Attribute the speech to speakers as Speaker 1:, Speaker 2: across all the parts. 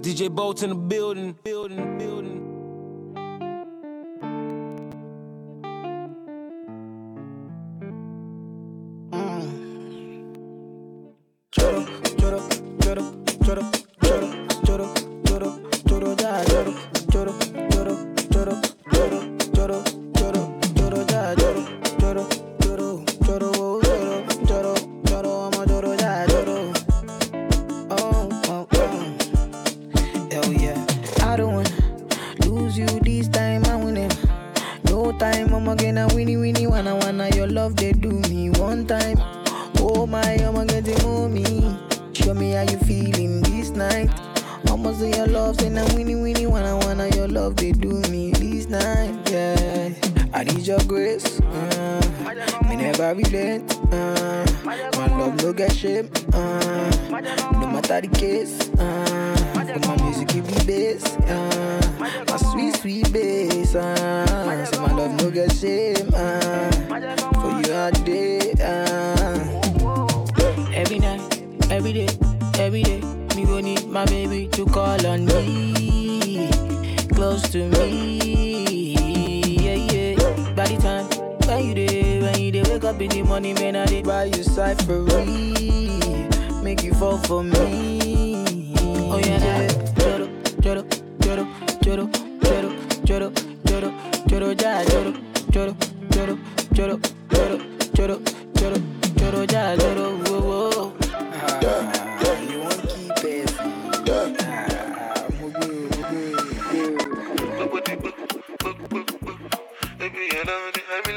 Speaker 1: DJ Bolts in the building, building, building.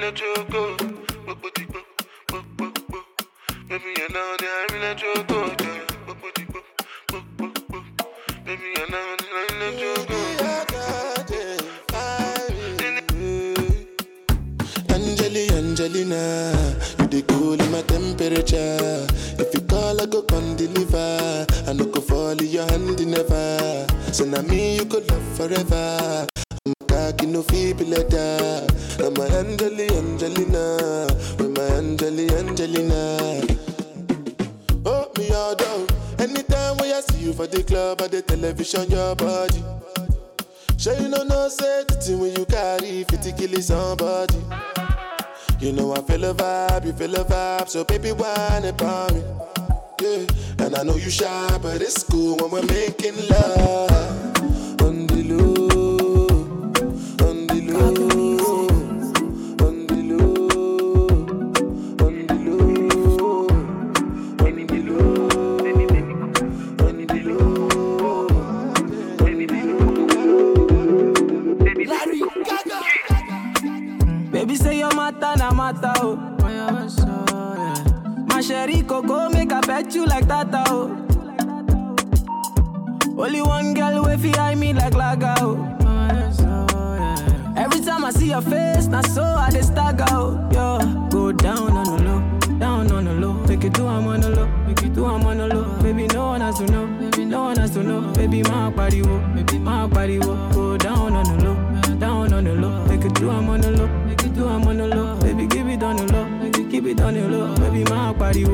Speaker 2: let you go. Baby, you
Speaker 3: know that I'm let you go. So baby,
Speaker 2: why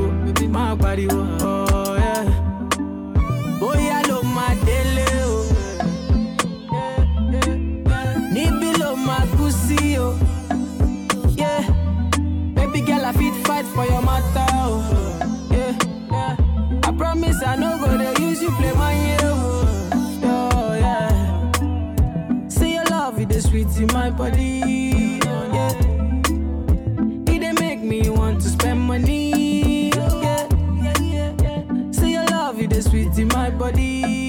Speaker 2: pariwo bébí má pariwo oh, ọ̀ẹ́ bóyá ló máa délé o níbí ló my pussy, oh yeah. baby girl I fit fight for your matter oh yeah. I promise I no go to use you play my year oh, yeah. Say your love, it is sweet in my body. body.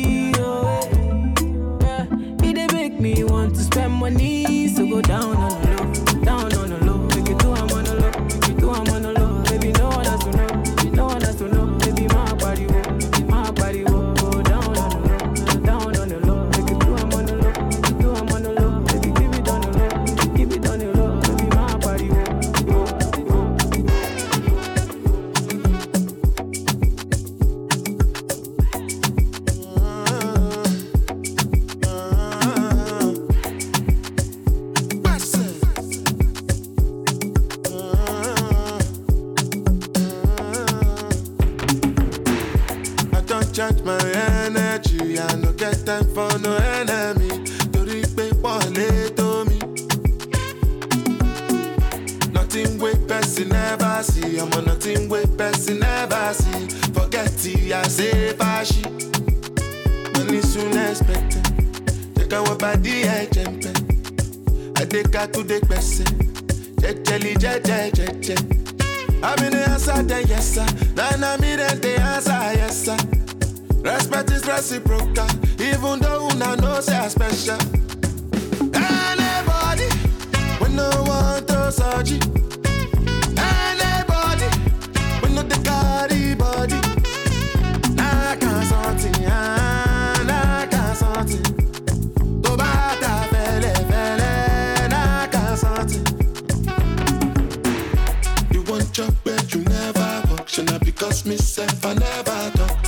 Speaker 4: myself, I never thought.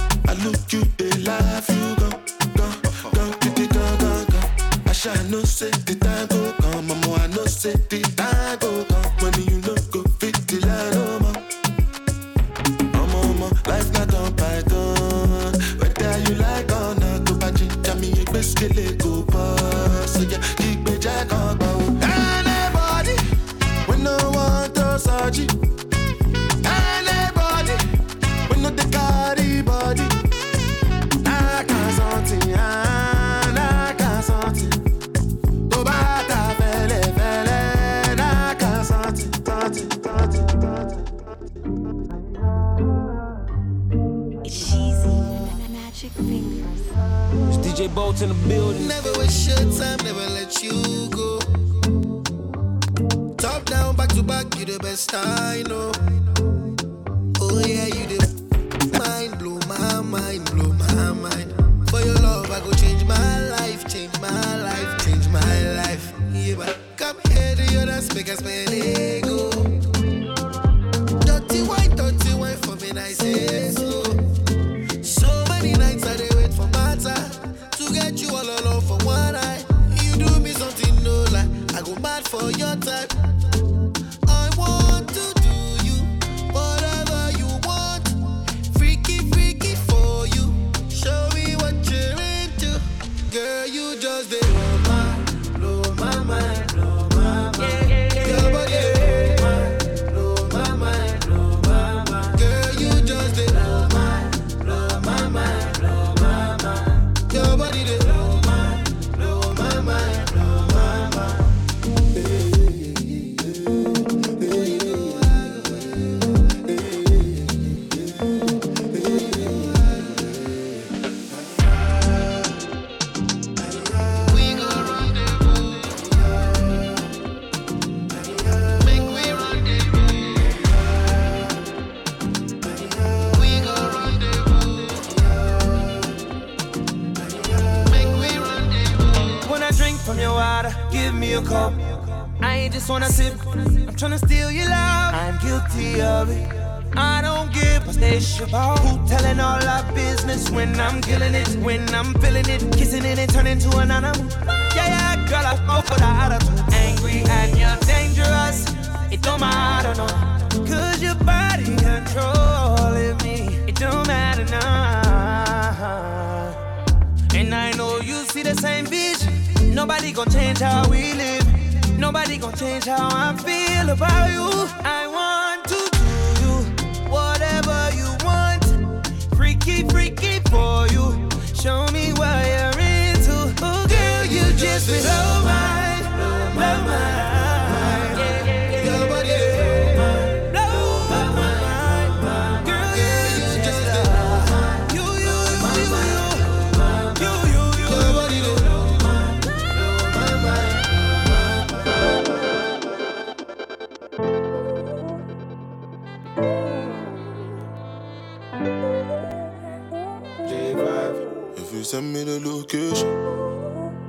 Speaker 4: send me the location,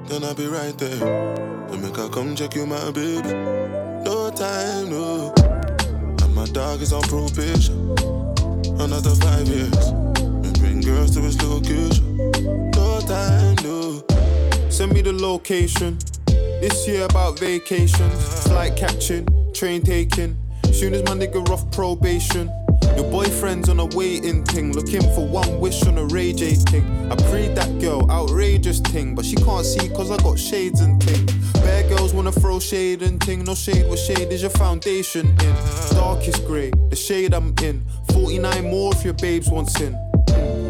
Speaker 4: then I'll be right there. Then make her come check you, my baby. No time, no. And my dog is on probation, another five years. And bring girls to his location. No time, no.
Speaker 5: Send me the location. This year about vacation, flight catching, train taking. Soon as my nigga off probation. Your boyfriend's on a waiting thing, looking for one wish on a Ray J thing. I prayed that girl, outrageous thing, but she can't see cause I got shades and ting. Bad girls wanna throw shade and ting, no shade, with shade is your foundation in? Darkest grey, the shade I'm in. 49 more if your babes want sin.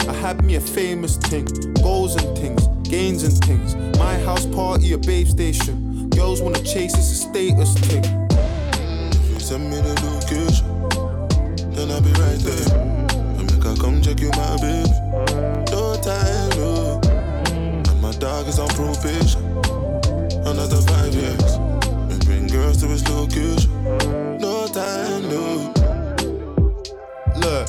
Speaker 5: I had me a famous ting, goals and things, gains and things. My house party, a babe station. Girls wanna chase, it's a status
Speaker 3: ting. Send me the location, then I'll be right there. I make her come check you, my babe. Time, no. And my dog is on probation. Another five years. We bring girls to his location. No time, no.
Speaker 5: Look,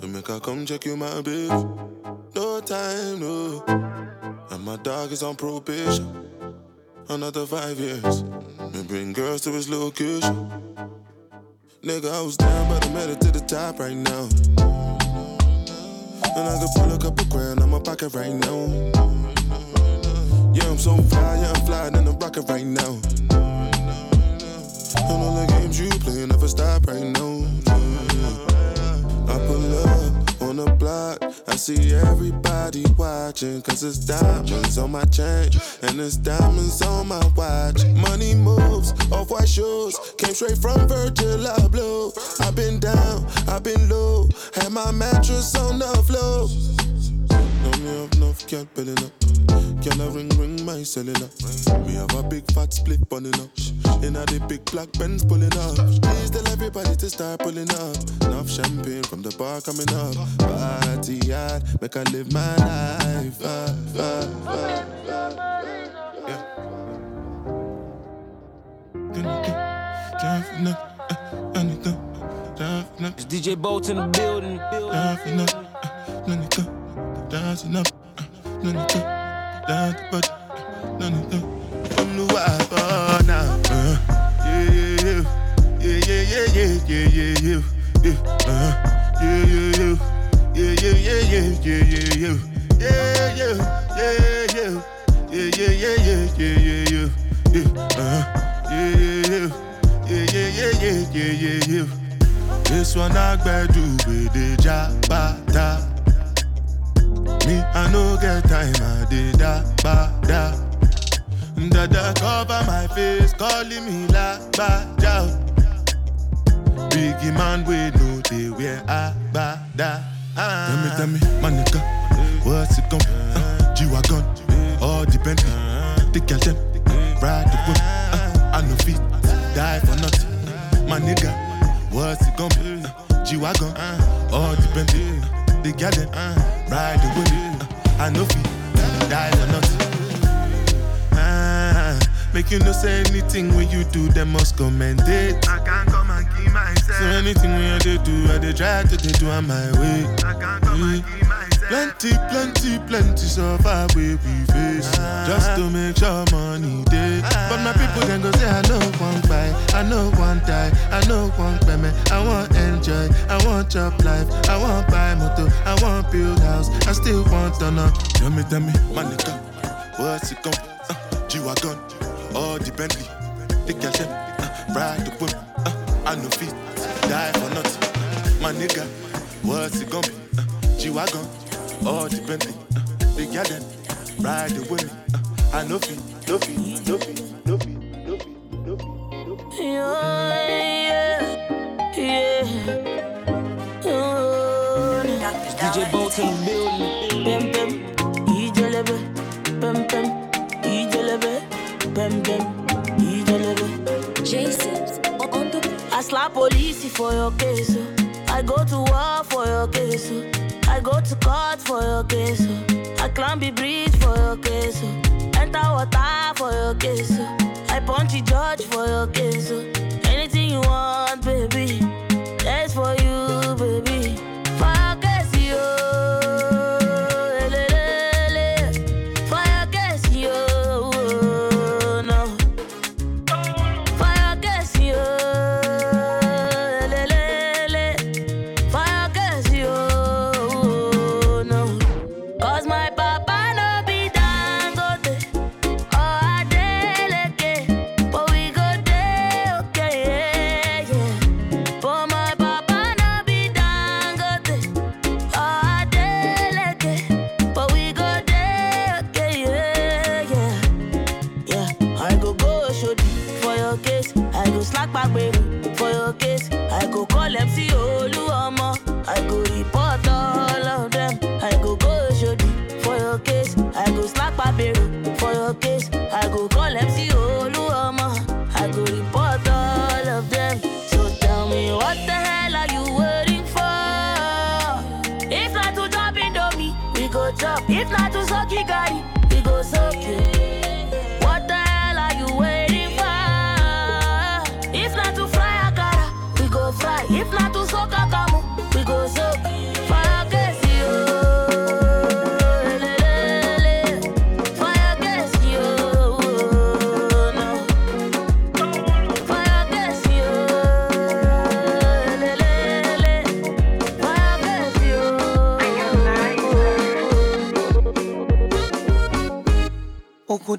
Speaker 3: To make her come check you, my babe. No time, no. And my dog is on probation. Another five years. Me bring girls to his location. Nigga, I was down, but I made it to the top right now. And I could pull a couple grand on my pocket right now. Yeah, I'm so fly, yeah, I'm flying in the rocket right now. And all the games you play never stop right now. On the block. I see everybody watching. Cause it's diamonds on my chain. And it's diamonds on my watch. Money moves, off white shoes. Came straight from Virgil Abloh. I've been down, I've been low. Had my mattress on the floor. Me have enough cat belling up. Can I ring ring my cellular? Me have a big fat split bunning up. In a the big black Benz pulling up. Please tell everybody to start pulling up. Enough champagne from the bar coming up. Party hard, make I live my life. Ah, ah, ah. Yeah. Driving up, anything. Driving up,
Speaker 6: It's DJ Bolt in the building.
Speaker 3: driving uh, uh. Down the body, anything. From the wild now. Uh, yeah, yeah, yeah, yeah, yeah, yeah, yeah, yeah, yeah, yeah. Uh, yeah, yeah, yeah. Yeah, yeah, yeah, yeah, yeah, yeah, yeah. Yeah, yeah, yeah, yeah. Yeah, yeah, yeah, yeah, yeah, yeah, yeah. Yeah, uh, yeah, yeah, yeah. Me, I no get time, I did da ba da. Dada cover my face, calling me la ba ja. Biggie man, we know they wear a ba da. Tell me, tell me, my nigga, what's it gon' be? Uh, G-Wagon, all the Bentley, the girl them, ride the whip. Uh, I no fit, die for nothing. My nigga, what's it gon' be? Uh, G-Wagon, all the Bentley, the girl them, ride the whip. Uh, I no fit, die for nothing. Ah, make you no say anything when you do, them must commend it. I can't come and keep myself. So anything when I do, I dey try to dey do on my way. I can't come and keep myself. Plenty, plenty, plenty suffer we we face just to make sure money day. But my people then go say I know one buy, I know one die, I know one payment. I want enjoy, I want chop life, I want buy motor, I want build house, I still want to know. Tell me, tell me, my nigga, what's it be? Uh, G-Wagon, all the Bentley, the them, uh, ride the whip, uh, I no fit, die for nothing. My nigga, what's it gon' be? Uh, G-Wagon, or the Bentley. Uh, the girl them ride the uh, me. I know fi, know fi, know fi, know fi, know fi, know fi, know fi.
Speaker 6: Yeah, yeah, yeah. Oh, DJ Bolt in the building.
Speaker 7: Bam bam, DJ Lebe. Bam bam, DJ Lebe. Bam
Speaker 8: bam, DJ Lebe. Jason's.
Speaker 7: I slap police for your case. Oh. I go to war for your case. Oh go to court for your case. Oh. I climb the bridge for your case. I enter water for your case. Oh. I punch the judge for your case.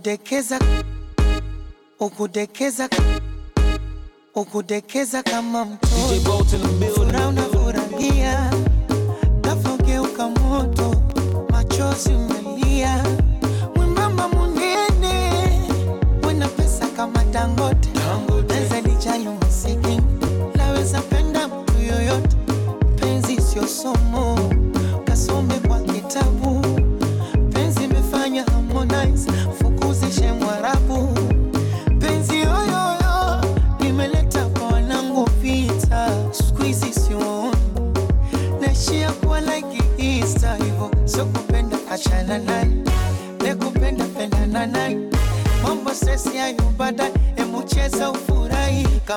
Speaker 9: ukudekeza ukudekeza ukudekeza kama mtoto furaha unafurahia ghafla moto machozi umelia. Mwembamba munene wena pesa kama Dangote. Pesa lijayo masikini penda mtu yoyote. Penzi isiyosomo kasome kwa kitabu.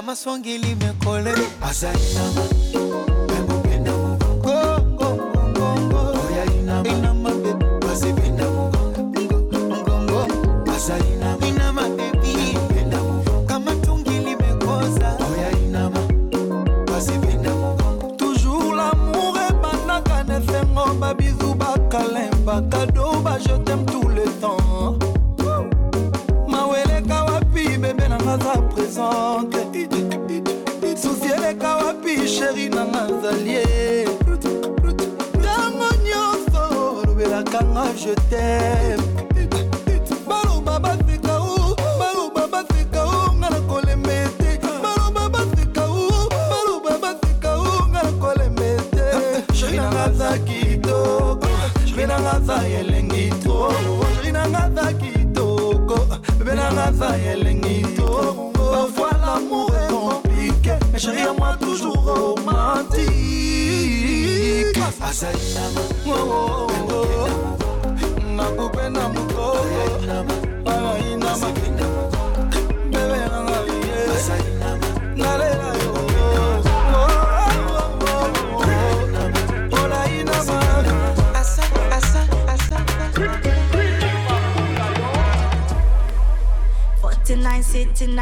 Speaker 9: kama
Speaker 10: songi limekolea azanama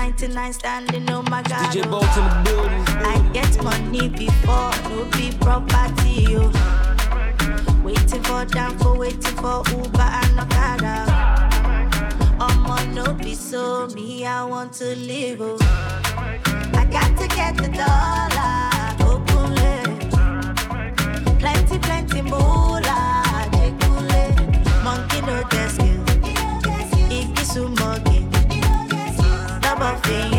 Speaker 10: 99 standing on my God.
Speaker 9: DJ
Speaker 10: oh.
Speaker 7: Bolt in the building. I get money before, no be property, yo. Waiting for down for waiting for Uber and no I'm on no be so me, I want to live. Oh. I got to get the dollar, open. Plenty, plenty moolah, jekule. Monkey no desk.
Speaker 6: day.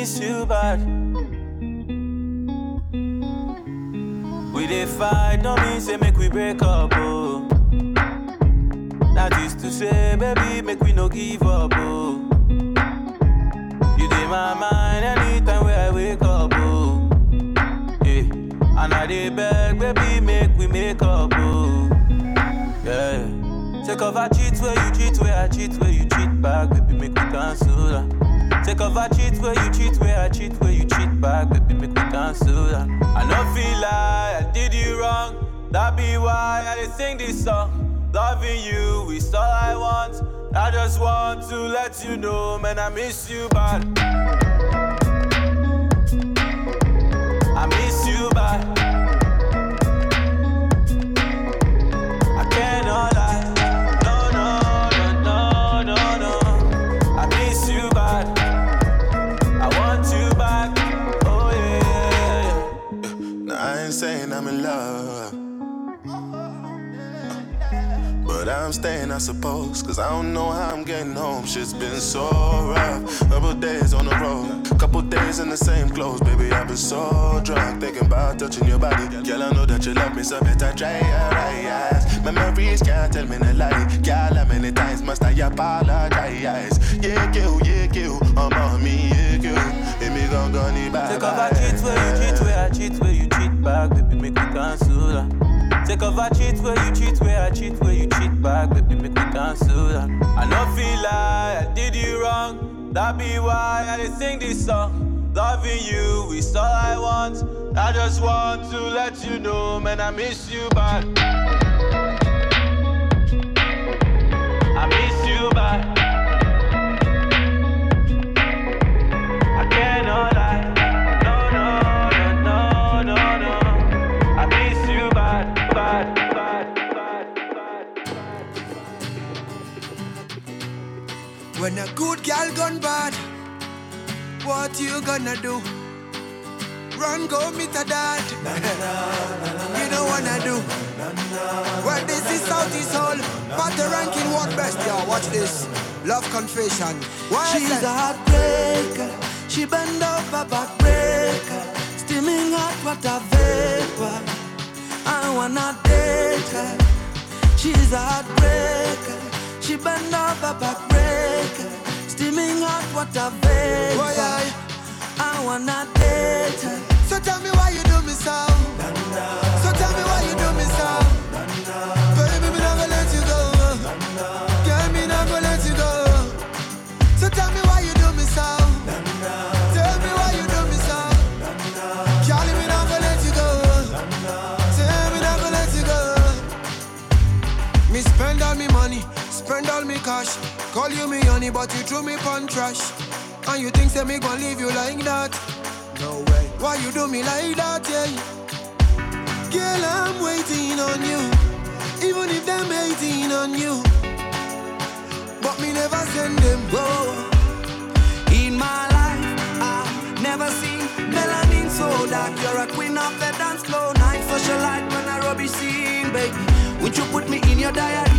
Speaker 6: Miss you bad. We dey fight, don't mean say make we break up, oh. That is to say, baby, make we no give up, oh. You dey my mind anytime where I wake up, oh. Yeah, and I dey beg, baby, make we make up, oh. Yeah. Take off I cheat where you cheat, where I cheat, where you cheat back, baby, make we cancel that. Off I cheat where you cheat, where I cheat, where you cheat back, baby, make we cancel that. I no feel like I did you wrong, that be why I dey sing this song. Loving you is all I want. I just want to let you know, man, I miss you bad.
Speaker 3: I'm staying, I suppose. Cause I don't know how I'm getting home. Shit's been so rough. Couple days on the road. Couple days in the same clothes. Baby, I've been so drunk. Thinking about touching your body. Girl, I know that you love me, so better try your eyes. Memories can't tell me no lie. Girl, how many times must I apologize? Yeah, kill, yeah, kill. I'm on me, yeah, kill. And me gon' go need bye
Speaker 6: Take off I cheat where you cheat, where I cheat, where you cheat back, baby, make me cancel that. Take off I cheat where you cheat, where I cheat, where you cheat back, baby, make me cancel that. I no feel like I did you wrong, that be why I dey sing this song. Loving you is all I want. I just want to let you know, man, I miss you bad. I miss you bad.
Speaker 11: When a good girl gone bad, what you gonna do? Run, go meet a dad. you don't wanna do. Well, this is Southeast Hall. Party ranking, what best? Yeah, watch this. Love confession. Why
Speaker 12: She's a heartbreaker. She bend over backbreaker. Steaming hot water vapor. I wanna date her. She's a heartbreaker. She bend over backbreaker. Steaming hot water vapor.
Speaker 11: Oh, why I?
Speaker 12: I wanna date.
Speaker 11: So tell me why you do me so. So tell me why you do me so. Baby, me not gonna let you go. Girl, me not gonna let you go. So tell me why you do me so. Tell me why you do me so. Charlie, me not gonna let you go. Tell me not gonna let you go. Me spend all me money, spend all me cash. Call you me honey, but you threw me pon trash. And you think say me gon' leave you like that? No way. Why you do me like that, yeah? Girl, I'm waiting on you. Even if them hating on you. But me never send them.
Speaker 12: Whoa. In my life, I've never seen melanin so dark. You're a queen of the dance floor. Night socialite when I rubbish scene, baby. Would you put me in your diary?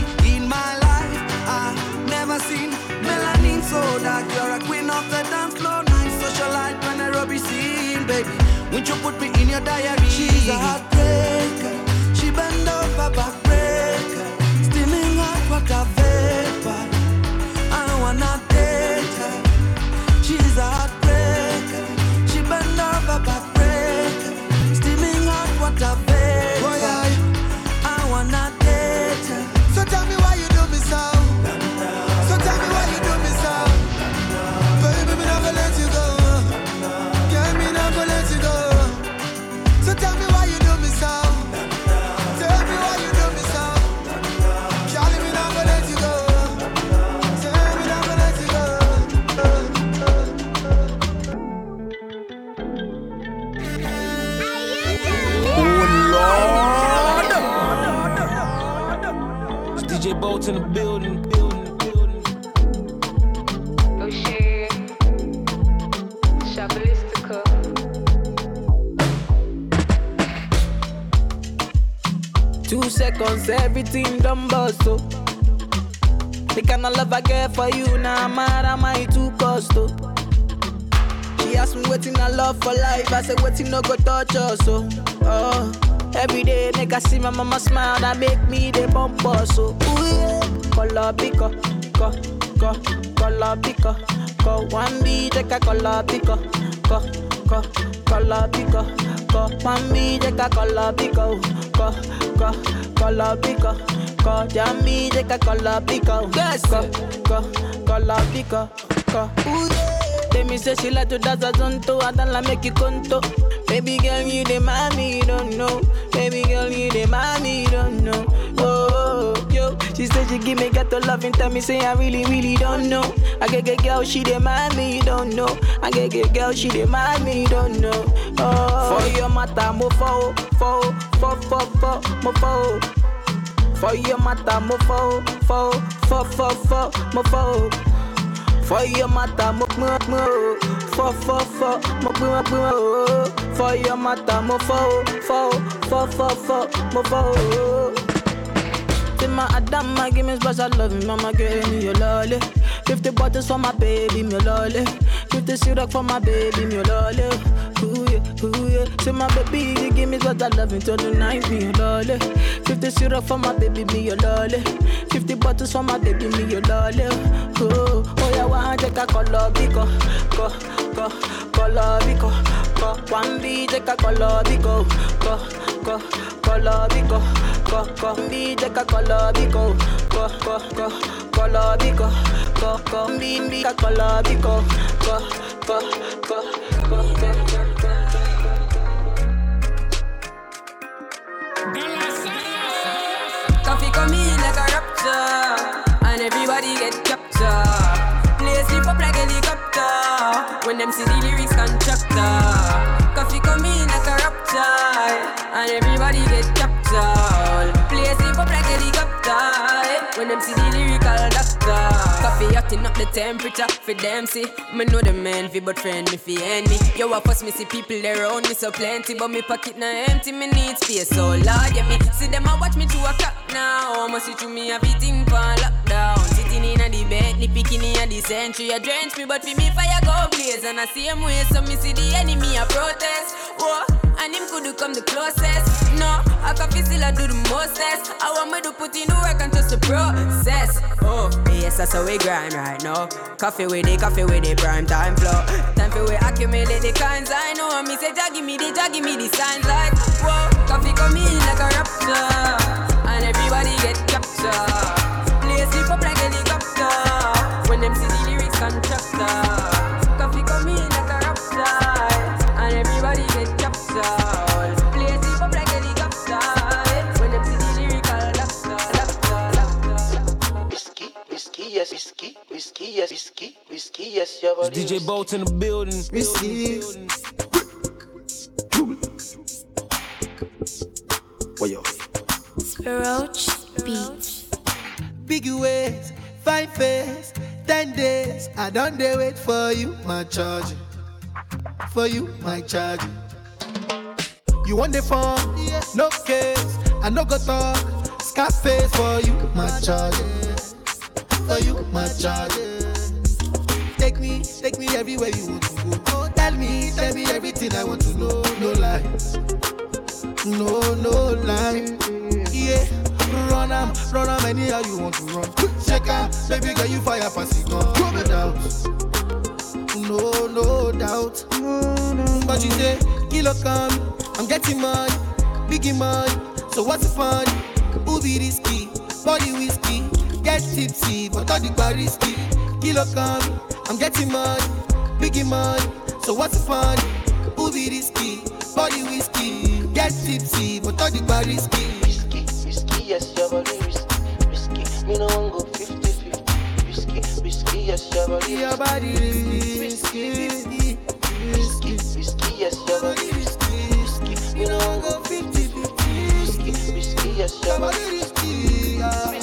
Speaker 12: Scene, baby. Would you put me in your diary? She's a heartbreaker. She bend over backbreaker. Seconds, everything done bust, oh. The kind of love I get for you, now nah, mad am I too cost, oh. She
Speaker 1: ask me waiting I love for life. I say waiting no go touch us. So, oh, every day make I see my mama smile. That make me the bumper. So, ooh yeah, color pico, co, co, pico, co. One B take a color pico, co, co, pico, co. One B take a color pico, co, co, color pico, co. Jammy take a color pico, co, co, color pico, co. Tell me say she like to dance a zonto, I don't like make you conto. Baby girl, you the mommy, you don't know. Baby girl, you the mommy, you don't know. Oh, oh, she said she give me get to love and tell me say I really, really don't know. I get get girl, she the mommy, you don't know. I get get girl, she the mommy, you don't know. Oh, for your matter, mo fo, fo, fo, fo, fo, mo fo. For your matter, mo fo, fo, fo, fo, fo, mo fo. For your matter, mo mo mo. Fo fo fo, mo mo mo. For your matter, mo fo fo fo fo fo, mo fo. Say my Adama, give me special love, mama give me your lolly. Fifty bottles for my baby, me lolly. Fifty syrup for my baby, me lolly. Ooh yeah, ooh yeah. Say my baby, you give me special love until the night, me your lolly. Fifty syrup for my baby, me your lolly. Fifty bottles for my baby, me your lolly. Oh, oh yeah, one take a color biko, ko, ko, color biko, ko. One B take a color biko, ko, ko, color biko, ko, ko. B take a color biko, ko, ko, ko, color biko, ko, ko. B B a color biko, ko, ko, ko, ko, ko.
Speaker 13: Koffee come in like a rapture, and everybody get captured. Play sleep up like helicopter when them see the lyrics constructor. Koffee come in like a rapture, and everybody get captured. When them see the lyrical doctor. Koffee hotting up the temperature for them see. Me know the man fi but friend me fi enemy. Yo, I first me see people there around me so plenty, but me pocket na empty. Me need space so large. Yeah, me see them a watch me to a clock now. I'ma see through me everything for lockdown. Sitting in a the bed, picking in a the century. A drench me, but for me fire go blaze. And I see him way, so me see the enemy a protest. Whoa, and him could do come the closest. No, I can feel still I do the mostest. I want me to put in the work and trust the process. Oh, yes, that's how we grind right now. Koffee with the coffee with the prime time flow. Time for we accumulate the kinds I know. Me say, Jah give me the, Jah give me the signs like, whoa, Koffee come in like a rapture, and everybody get captured. Play sleep up like helicopter when them see the lyrics constructor.
Speaker 14: Koffee yes, whiskey, whiskey, yes, whiskey, whiskey, yes, your body.
Speaker 6: DJ Bolt in the building.
Speaker 1: Risky.
Speaker 14: What yo?
Speaker 15: Roach Beats.
Speaker 4: Big ways, fine face, ten days. I don't dare wait for you, my charge. For you, my charge. You want the phone? No case. I no go talk. Scarface for you, my charge. For you, my charge. Take me, take me everywhere you want to go. Oh, Tell me, tell me everything I want to know. No lies. No, no lie. Yeah, run am, run am anyhow you want to run. Check out, baby girl, you fire pass it. No doubt, no, no doubt. But you say, kilo come, I'm getting money, biggie money. So what's the fun? Who be risky? Body whiskey, get tipsy, but all the risky. Kilo come, I'm getting money, biggie money. So what's the fun? Who be risky? Body whiskey, get tipsy, but all the risky.
Speaker 14: Whiskey, whiskey, yes, your body risky, risky. Me no want go 50-50. Whiskey, whiskey, yes, your body
Speaker 4: Your body risky, risky,
Speaker 14: risky, whiskey, yes, your body risky, risky. Me no want go 50-50. Whiskey, whiskey, yes, your body
Speaker 4: risky,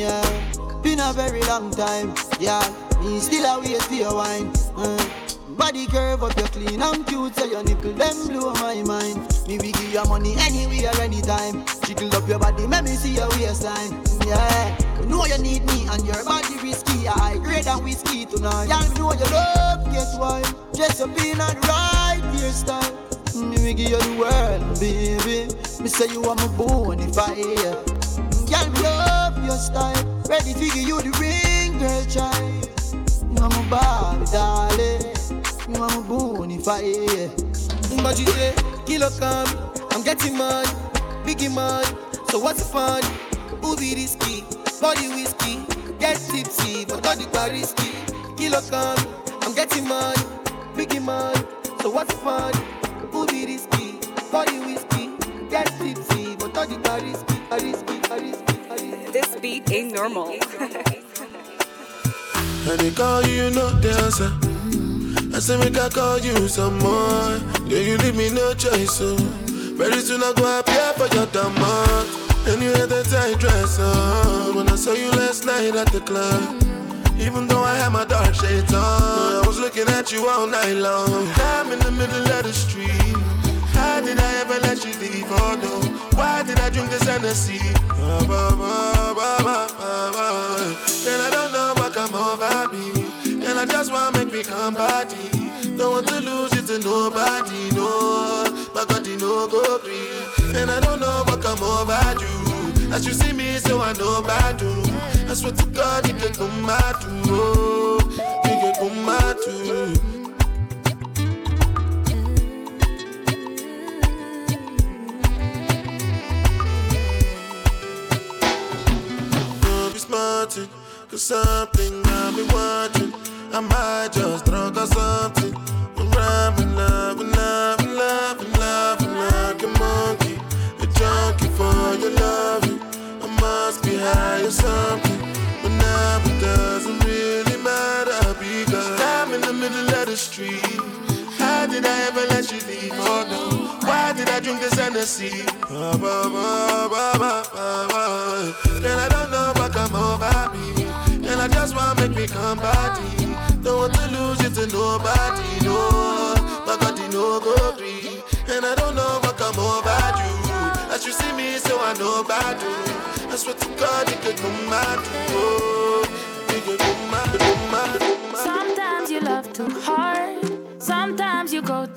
Speaker 4: yeah.
Speaker 1: been a very long time. Yeah, me still a wait for your wine. Mm.
Speaker 2: Body curve up, you clean and cute, so your nipple them blow my mind. Me we give you money anywhere, anytime. Jiggle up your body, make me see your waistline. Yeah, know you need me and your body risky. I grade and whiskey tonight. Yeah, you know you love, guess why? Dress up in and right hairstyle. Me we give you the world, baby. Me say you are my bonafide. Girl, me love your style. Ready to give you the ring, girl, child. You are my Barbie, darling. You are my bonafide.
Speaker 4: But you kilo come, I'm getting money, biggie money. So what's the fun? Who be risky? Body whiskey, get tipsy, but all the risky. Kilo come, I'm getting money, biggie money. So what's the fun? Who be risky? Body whiskey, get tipsy, but all the risky, risky,
Speaker 6: beat ain't normal.
Speaker 3: And they call you, you know the answer. I say make I call you some more. Yeah, you leave me no choice, so very soon I go appear for your demand. And you had that tight dress on when I saw you last night at the club. Even though I had my dark shades on, I was looking at you all night long. I'm in the middle of the street. How did I ever let you leave? Oh no, why did I drink this Hennessy? Ba, ba. And I don't know what come over me. And I just wanna make me come body. Don't want to lose it to nobody, no. But God, you no go free. And I don't know what come over you. As you see me, so I know bad do. I swear to God, you can come out too. You can come out too. Smarting, cause something I've been watching. I might just drunk or something. I'm rhyming, loving, loving, loving, loving like a monkey. A junkie for your loving. I must be high or something. But now it doesn't really matter because I'm in the middle of the street. Did I ever let you leave? Oh no. Why did I drink this Hennessy? And I don't know what come over me. And I just wanna make me come body. Don't want to lose it to nobody, no. My body no go free. And I don't know what come over you. As you see me, so I know about you. I swear to God, you could come mad, oh.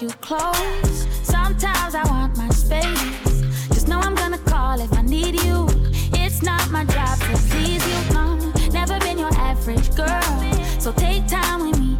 Speaker 8: You close. Sometimes I want my space. Just know I'm gonna call if I need you. It's not my job to please you. No, never been your average girl. So take time with me,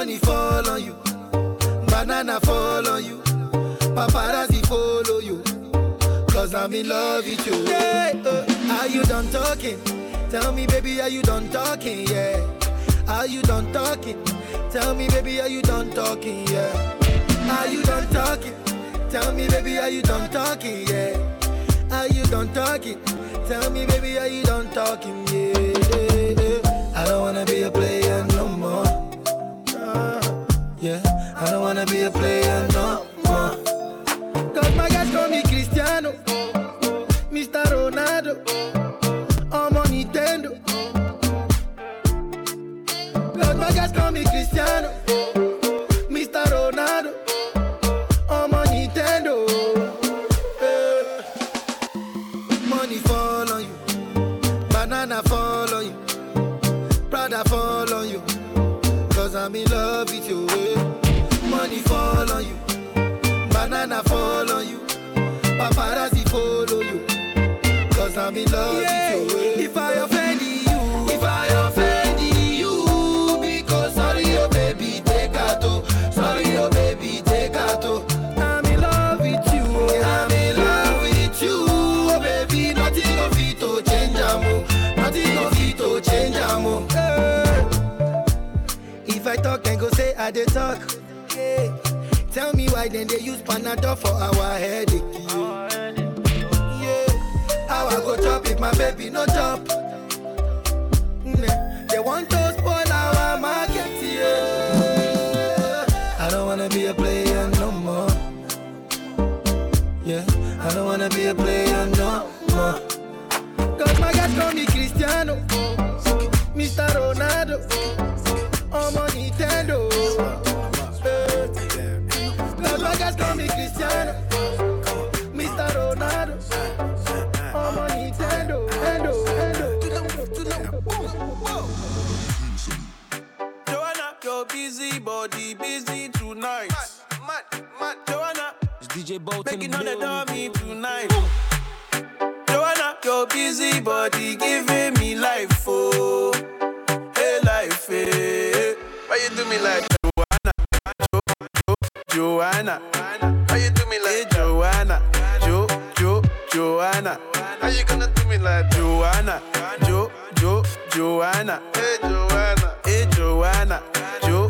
Speaker 9: Money
Speaker 4: fall on you. Banana fall on you. Paparazzi follow you. Cause I'm in love with you. Yeah, uh, are you done talking? Tell me, baby, are you done talking? Yeah. Are you done talking? Tell me, baby, are you done talking? Yeah. Are you done talking? Tell me, baby, are you done talking? Yeah. Are you done talking? Tell me, baby, are you done talking? Yeah. I don't wanna be a player wanna be a player I'm in love with you. If I offend you, if I offend you, because sorry, oh baby, take out. oh. Sorry, oh baby, take out. oh. I'm in love with you. oh. I'm in love with you. Oh baby, nothing of it to change, amo. Nothing of it to change, amo. Eh. If I talk, then go say I dey talk. Yeah. Tell me why then they use Panadol for our headache. Yeah. If my baby no chop? Mm, nah. They want to spoil our market. Yeah. I don't wanna be a player no more. Yeah. I don't wanna be a player no more. Cause my guys call me Cristiano, Mr. Ronaldo. I'm on Nintendo.
Speaker 16: Body busy tonight. Joanna,
Speaker 6: It's DJ Boat in
Speaker 16: making
Speaker 6: the
Speaker 16: on the dummy tonight. Joanna, your busy body giving me life, oh, hey life, hey. Why you do me like Joanna, jo, jo, Joanna? Why you do me like eh, Joanna, Jo, Jo, Joanna? How you gonna do me like Joanna, Jo, Jo, Joanna? Hey Joanna, hey Joanna, Jo, Jo,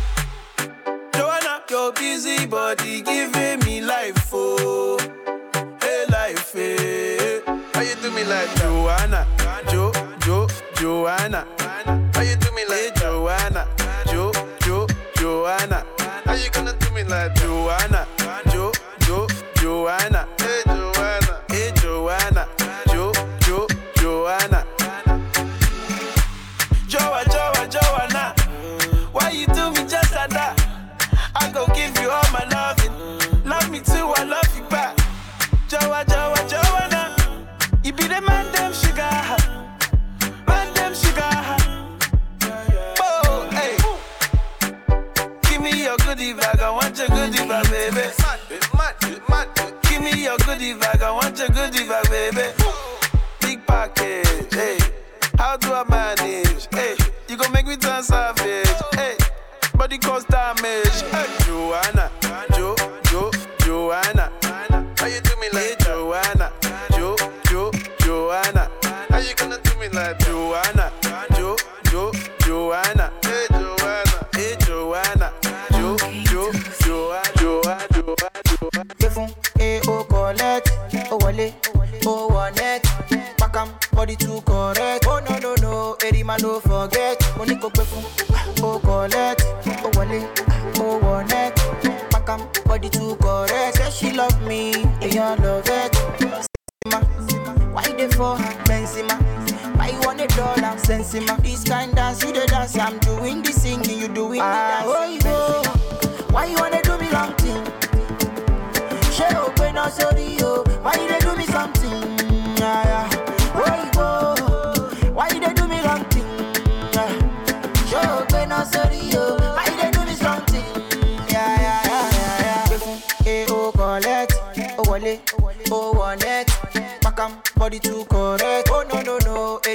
Speaker 16: your busy body giving me life, oh, hey life, hey. How you do me like Joanna, Jo, Jo, Joanna? How you do me like Joanna, Jo, Jo, Joanna? How you gonna do me like Joanna,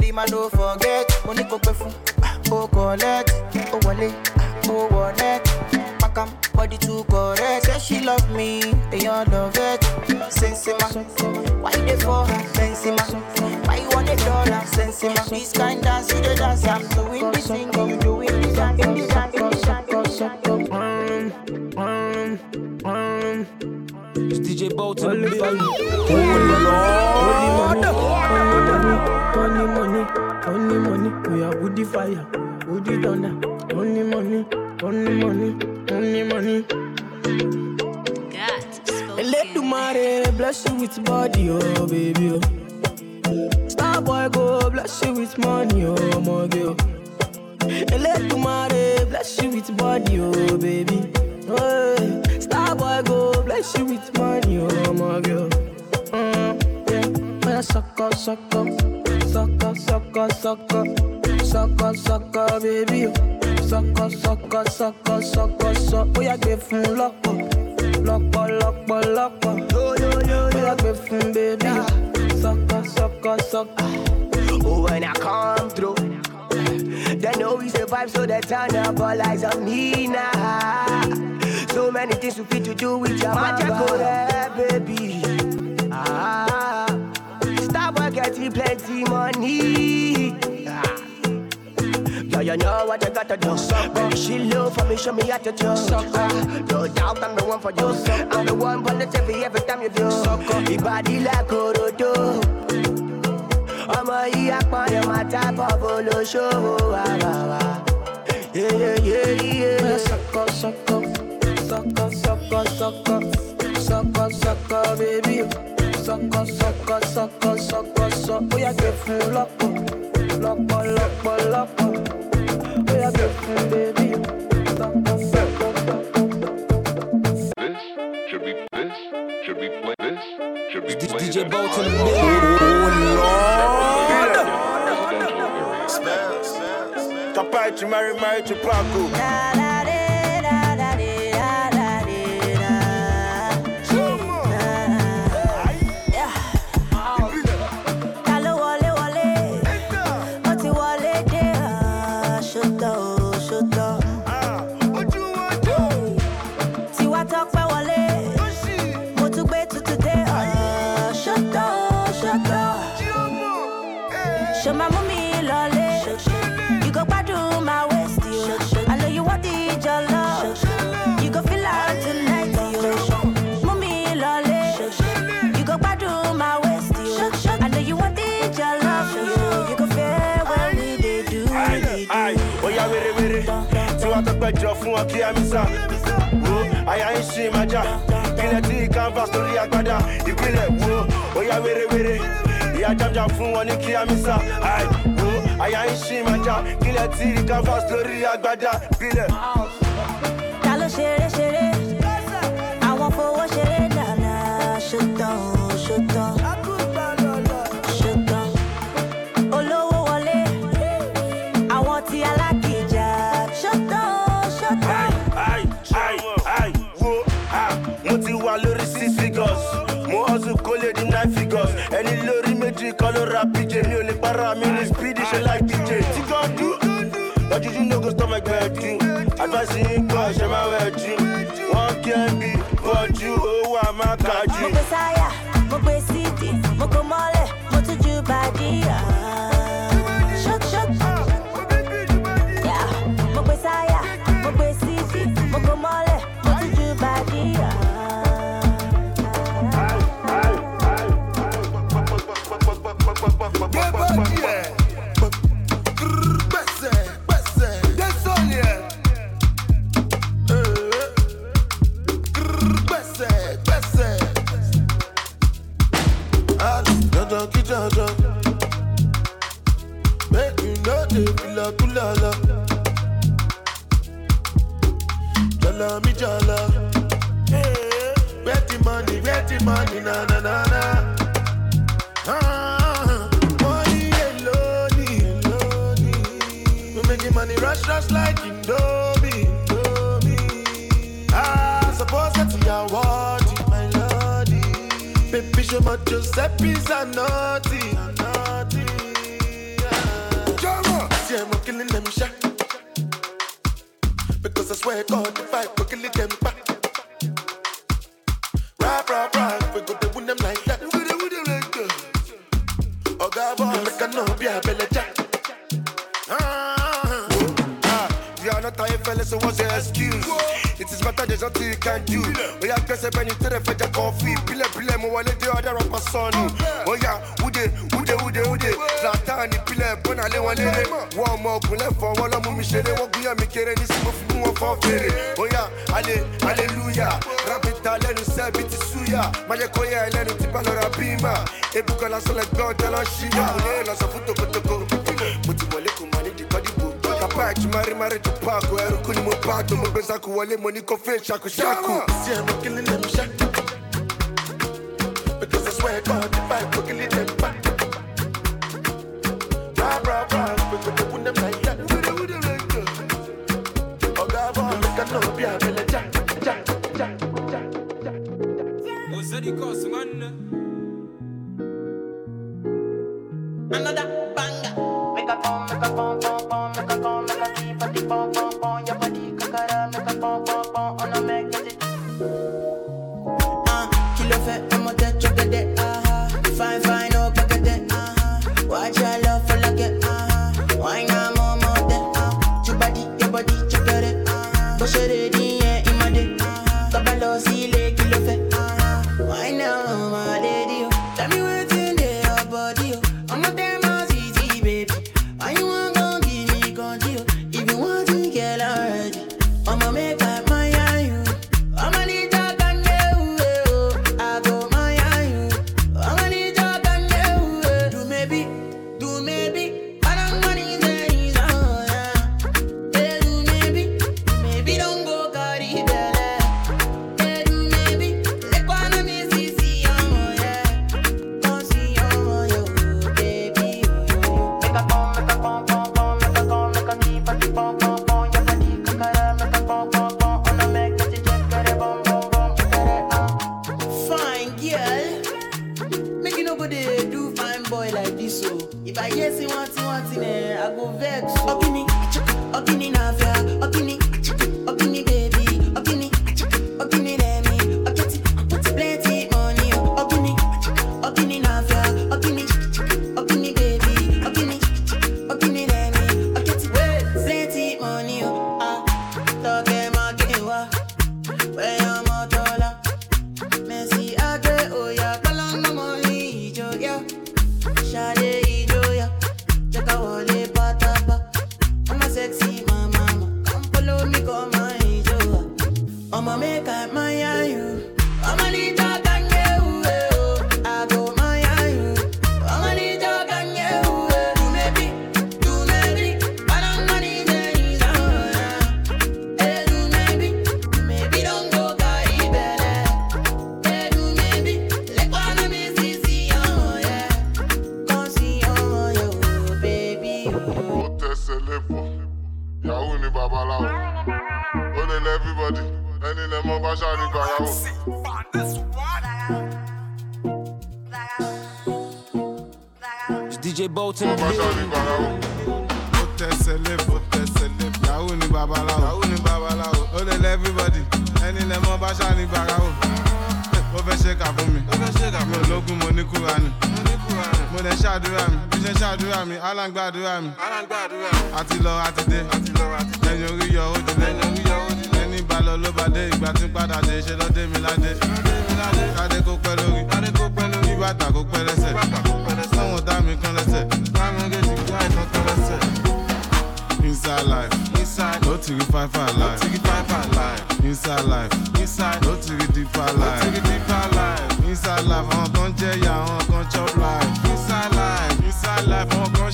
Speaker 17: no, no.
Speaker 16: Eri man, no forget. Mo ní kó gbé fún, ah, oh, collect. Oh, wọlé, ah, oh, wallet. Pack body too correct. Say she love me, they all love it. Sensima, why you dey for her? Sensima, why you want a dollar? Sensima, this kind dance you dey dance. I'm doing the singing, you doing the dance. The dance, the dance, the dance.
Speaker 6: It's DJ Bolton.
Speaker 1: Only money, only money, only money. We are woody fire, woody thunder. Only money, only money, only money. Let the money bless you with body, oh baby. Oh. Star boy go bless you with money, oh my girl. Let the money bless you with body, oh baby. Oh. Star boy go bless you with money, oh my girl. Mm, yeah. Oh, yeah, sucker, sucker, sucker, sucker, sucker, sucker, sucker, baby. Sucker, sucker, sucker, sucker, sucker. Oh, yeah, give him lock up, uh. lock up, uh, lock up. Uh, yo, yo, yo, oh, yeah, baby. Sucker, sucker, sucker.
Speaker 11: Oh, when I come through, they know we survive, so they turn up all eyes on me now. So many things we fit to do with your magic, oh, yeah, baby. Ah, Starboy getting plenty money. Ah. Yeah, you know what you gotta do. Baby, she low for me, show me how to do. Ah, no doubt I'm the one for you. I'm the one positive every time you do. Your body like Orodo. ọmọ yìí apọ̀nrẹ̀ máa tábọ̀ bó ló ṣòwò wá wá wá.
Speaker 1: Sọkọ sọkọ sọkọ sọkọ sọkọ sọkọ sọkọ bébí sọkọ sọkọ sọkọ sọkọ sọ ó yà gbé fún lọ́pọ̀ lọ́pọ̀ lọ́pọ̀ lọ́pọ̀ ó yà gbé fún bébí sọkọ sọkọ sọkọ.
Speaker 18: This should be this should be play this should be
Speaker 6: It's
Speaker 18: played
Speaker 6: DJ
Speaker 18: at
Speaker 6: Bolton.
Speaker 18: high-
Speaker 19: Kapai to marry, marry to péjọ fún ọbí amisa wo àyà ń ṣe ìmájà ìpínlẹ̀ tí canvas torí agbada ìpínlẹ̀ wo òyà wérewére ìyá jamja fún wọn ní kí amisa àì wo àyà ń ṣe ìmájà ìpínlẹ̀ tí canvas torí agbada ìpínlẹ̀. Méjì kan ló ra PJ. Ò lè para mi ní speedy ṣe like PJ. Tí kan dú, lọ́jọ́jú no go stop my gbẹ̀dú. Advice yín gbọ́ ṣe máa wẹ̀ jù. Wọ́n kí ẹ bí bọ́jú owó àmàkájú.
Speaker 15: Mo gbé sáyà, mo gbé sídì, mo kò mọ́lẹ̀, mo tún ju
Speaker 20: E bukola so God tell mari mari mo Mo
Speaker 3: I'm killing them Because I swear God if I go killing them back Bra
Speaker 21: Another banger. Make a boom, make a
Speaker 22: boom, boom, boom.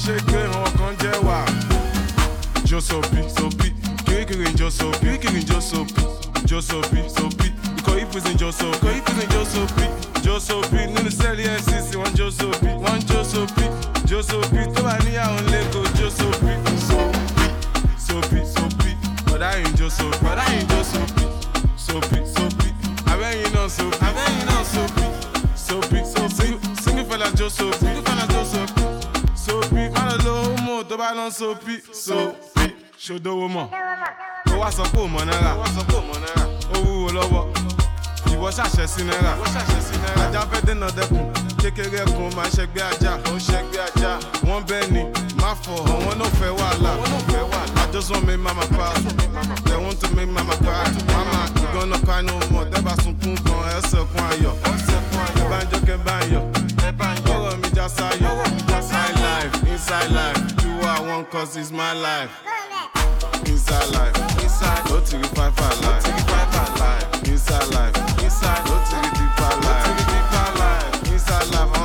Speaker 22: ṣègbè wọn kan jẹ́ wà. Josopi sopi kirikiri josopi kirikiri josopi josopi sopi ikọ̀ ìfúnṣin josopi ikọ̀ ìfúnṣin josopi josopi nínú sẹ́ẹ̀lì NCC wọn josopi wọn josopi josopi tó bá níyàwó lẹ́kọ̀ọ́ josopi sopi sopi ọ̀dà yìí josopi ọ̀dà yìí josopi sopi sopi abẹ́yìn náà sopi abẹ́yìn náà sopi sopi sopi single fella josopi. Bá lọ soppy, soppy. Ṣòdowó mọ̀, ó wá sọ pé ò mọ̀ náírà, ó wúwo lọ́wọ́. Ìwọ ṣàṣẹ sí náírà. Ajá fẹ́ dènà dẹkùn kékeré ẹkùn máa ṣẹgbẹ́ ajá. Ó ṣẹgbẹ́ ajá wọ́n bẹ́ẹ̀ ni má fọ. Àwọn náà fẹ́ wàhálà. Just want make mama proud they want to make mama proud mama you gonna cry no more tẹ́bà sunkún kan ẹsẹ̀ kún ayọ̀. Bá ń jókè bá ń yọ̀. Ọ̀rọ̀ mi já sáyọ̀. Inside life inside life I want cause it's my life. Inside life. Inside. Ti rí five five life. Inside life. Inside. Rí deeper life. Inside life